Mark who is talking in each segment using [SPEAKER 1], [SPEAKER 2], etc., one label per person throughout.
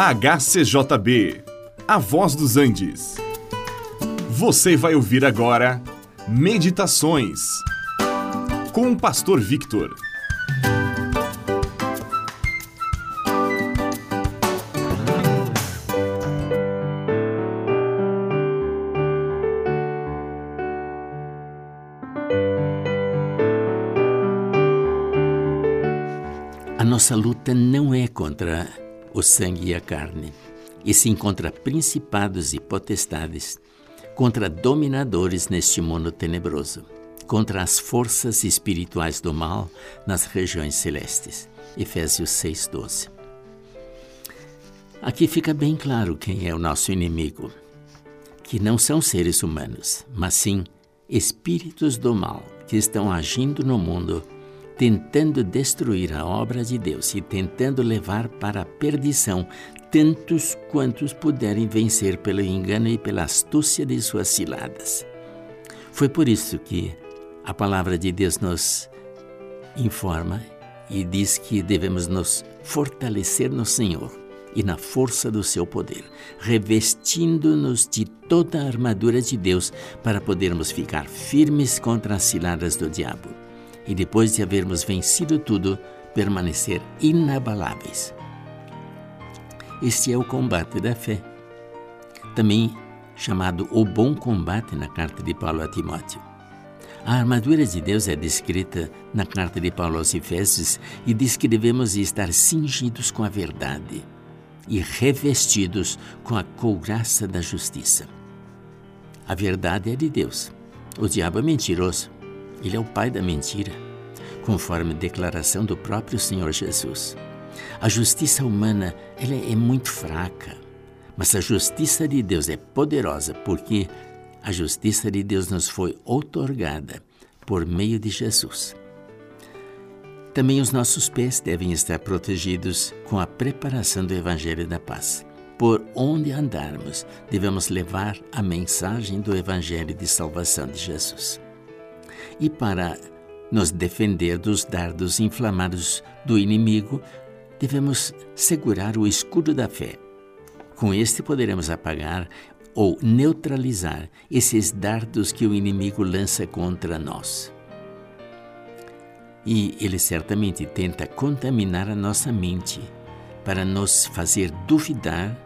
[SPEAKER 1] HCJB, A Voz dos Andes. Você vai ouvir agora Meditações com o Pastor Victor.
[SPEAKER 2] A nossa luta não é contra o sangue e a carne, e sim contra principados e potestades, contra dominadores neste mundo tenebroso, contra as forças espirituais do mal nas regiões celestes. Efésios 6:12. Aqui fica bem claro quem é o nosso inimigo, que não são seres humanos, mas sim espíritos do mal que estão agindo no mundo tentando destruir a obra de Deus e tentando levar para a perdição tantos quantos puderem vencer pelo engano e pela astúcia de suas ciladas. Foi por isso que a palavra de Deus nos informa e diz que devemos nos fortalecer no Senhor e na força do seu poder, revestindo-nos de toda a armadura de Deus para podermos ficar firmes contra as ciladas do diabo e depois de havermos vencido tudo, permanecer inabaláveis. Este é o combate da fé, também chamado o bom combate na carta de Paulo a Timóteo. A armadura de Deus é descrita na carta de Paulo aos Efésios e diz que devemos estar cingidos com a verdade e revestidos com a couraça da justiça. A verdade é de Deus. O diabo é mentiroso. Ele é o pai da mentira, conforme declaração do próprio Senhor Jesus. A justiça humana ela é muito fraca, mas a justiça de Deus é poderosa porque a justiça de Deus nos foi outorgada por meio de Jesus. Também os nossos pés devem estar protegidos com a preparação do Evangelho da Paz. Por onde andarmos, devemos levar a mensagem do Evangelho de salvação de Jesus e para nos defender dos dardos inflamados do inimigo, devemos segurar o escudo da fé. Com este poderemos apagar ou neutralizar esses dardos que o inimigo lança contra nós. E ele certamente tenta contaminar a nossa mente para nos fazer duvidar,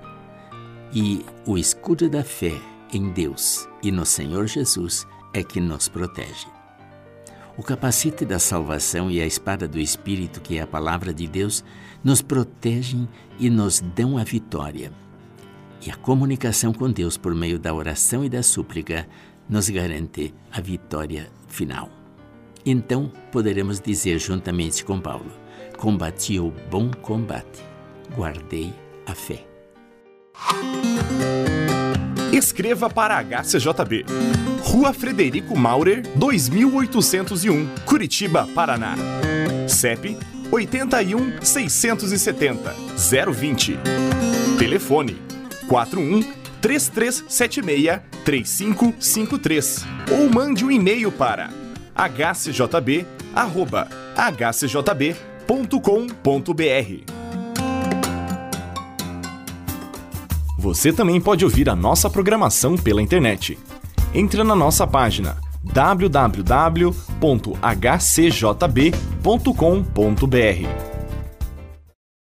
[SPEAKER 2] e o escudo da fé em Deus e no Senhor Jesus é que nos protege. O capacete da salvação e a espada do Espírito, que é a palavra de Deus, nos protegem e nos dão a vitória. E a comunicação com Deus por meio da oração e da súplica nos garante a vitória final. Então poderemos dizer juntamente com Paulo: Combati o bom combate, guardei a fé.
[SPEAKER 1] Escreva para HCJB. Rua Frederico Maurer, 2801, Curitiba, Paraná. CEP 81 670 020. Telefone 41 3376 3553 ou mande um e-mail para hcjb@hcjb.com.br. Você também pode ouvir a nossa programação pela internet. Entre na nossa página www.hcjb.com.br